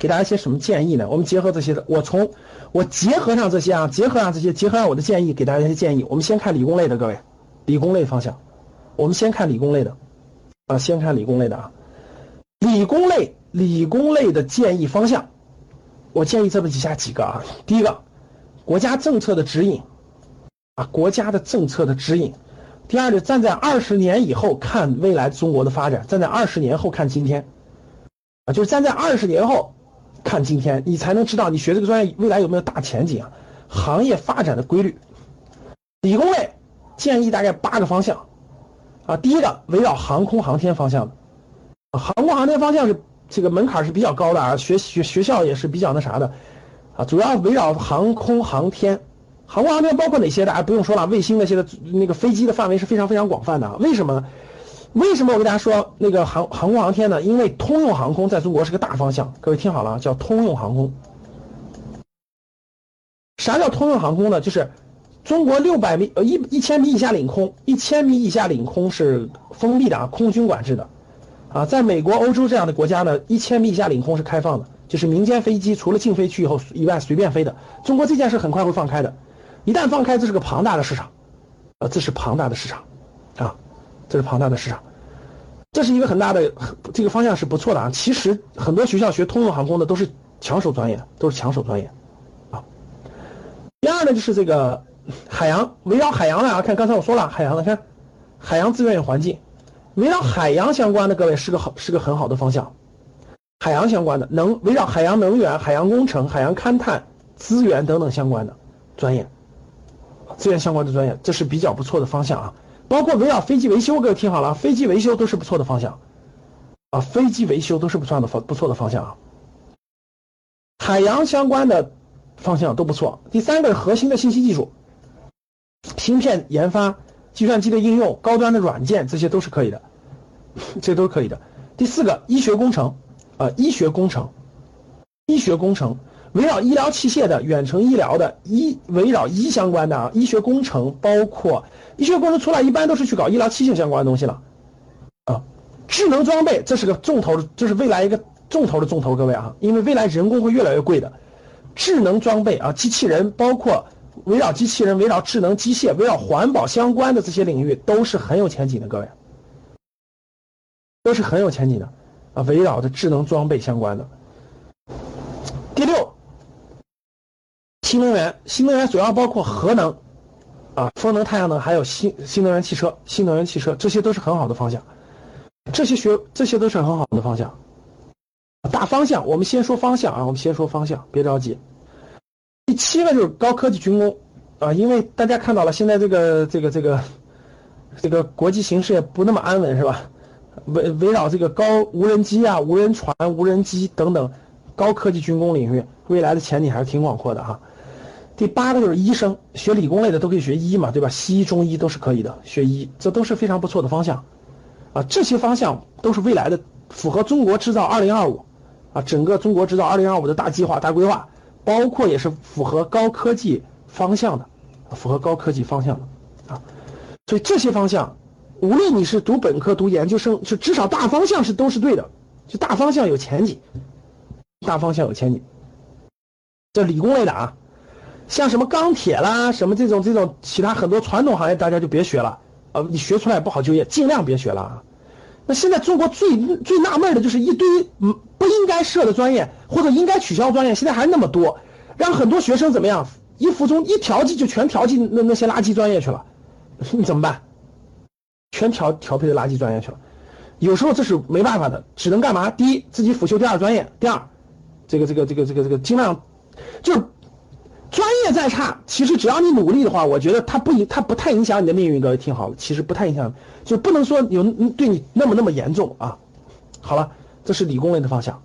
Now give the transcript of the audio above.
给大家一些什么建议呢？我们结合这些的，我从我结合上这些啊，结合上这些，结合上我的建议，给大家一些建议。我们先看理工类的，各位，理工类方向，我们先看理工类的，啊，先看理工类的啊，理工类，理工类的建议方向，我建议这么以下几个啊，第一个，国家政策的指引，啊，国家的政策的指引。第二个，站在二十年以后看未来中国的发展，站在二十年后看今天，啊，就是站在二十年后看今天，你才能知道你学这个专业未来有没有大前景啊，行业发展的规律。理工类建议大概八个方向，啊，第一个围绕航空航天方向的，航空航天方向是这个门槛是比较高的啊，学学学校也是比较那啥的，啊，主要围绕航空航天。航空航天包括哪些？大家不用说了，卫星那些的那个飞机的范围是非常非常广泛的。啊为什么呢？为什么我跟大家说那个航航空航天呢？因为通用航空在中国是个大方向。各位听好了，叫通用航空。啥叫通用航空呢？就是中国六百米呃一一千米以下领空，一千米以下领空是封闭的啊，空军管制的啊。在美国、欧洲这样的国家呢，一千米以下领空是开放的，就是民间飞机除了禁飞区以后以外随便飞的。中国这件事很快会放开的。一旦放开，这是个庞大的市场，啊，这是庞大的市场，啊，这是庞大的市场，这是一个很大的这个方向是不错的啊。其实很多学校学通用航空的都是抢手专业，都是抢手专业，啊。第二呢，就是这个海洋，围绕海洋的啊，看刚才我说了海洋的，看海洋资源与环境，围绕海洋相关的各位是个好是个很好的方向，海洋相关的能围绕海洋能源、海洋工程、海洋勘探资源等等相关的专业。资源相关的专业，这是比较不错的方向啊。包括围绕飞机维修，各位听好了，飞机维修都是不错的方向啊。飞机维修都是不错的方不错的方向啊。海洋相关的方向都不错。第三个是核心的信息技术，芯片研发、计算机的应用、高端的软件，这些都是可以的，这都是可以的。第四个医学工程啊，医学工程，医学工程。围绕医疗器械的、远程医疗的、医围绕医相关的啊，医学工程包括医学工程出来一般都是去搞医疗器械相关的东西了，啊，智能装备这是个重头的，这是未来一个重头的重头，各位啊，因为未来人工会越来越贵的，智能装备啊，机器人包括围绕机器人、围绕智能机械、围绕环保相关的这些领域都是很有前景的，各位，都是很有前景的。啊，围绕着智能装备相关的。第六。新能源，新能源主要包括核能，啊，风能、太阳能，还有新新能源汽车、新能源汽车，这些都是很好的方向。这些学，这些都是很好的方向。大方向，我们先说方向啊，我们先说方向，别着急。第七个就是高科技军工，啊，因为大家看到了，现在这个这个这个这个国际形势也不那么安稳，是吧？围围绕这个高无人机啊、无人船、无人机等等高科技军工领域，未来的前景还是挺广阔的哈。第八个就是医生，学理工类的都可以学医嘛，对吧？西医、中医都是可以的，学医这都是非常不错的方向，啊，这些方向都是未来的符合中国制造二零二五，啊，整个中国制造二零二五的大计划、大规划，包括也是符合高科技方向的，符合高科技方向的，啊，所以这些方向，无论你是读本科、读研究生，就至少大方向是都是对的，就大方向有前景，大方向有前景，这理工类的啊。像什么钢铁啦，什么这种这种其他很多传统行业，大家就别学了，呃，你学出来不好就业，尽量别学了啊。那现在中国最最纳闷的就是一堆嗯不应该设的专业，或者应该取消专业，现在还那么多，让很多学生怎么样？一服从一调剂就全调剂那那些垃圾专业去了，你怎么办？全调调配的垃圾专业去了，有时候这是没办法的，只能干嘛？第一，自己辅修第二专业；第二，这个这个这个这个这个尽量就是。专业再差，其实只要你努力的话，我觉得它不影，它不太影响你的命运。各位听好了，其实不太影响，就不能说有对你那么那么严重啊。好了，这是理工类的方向。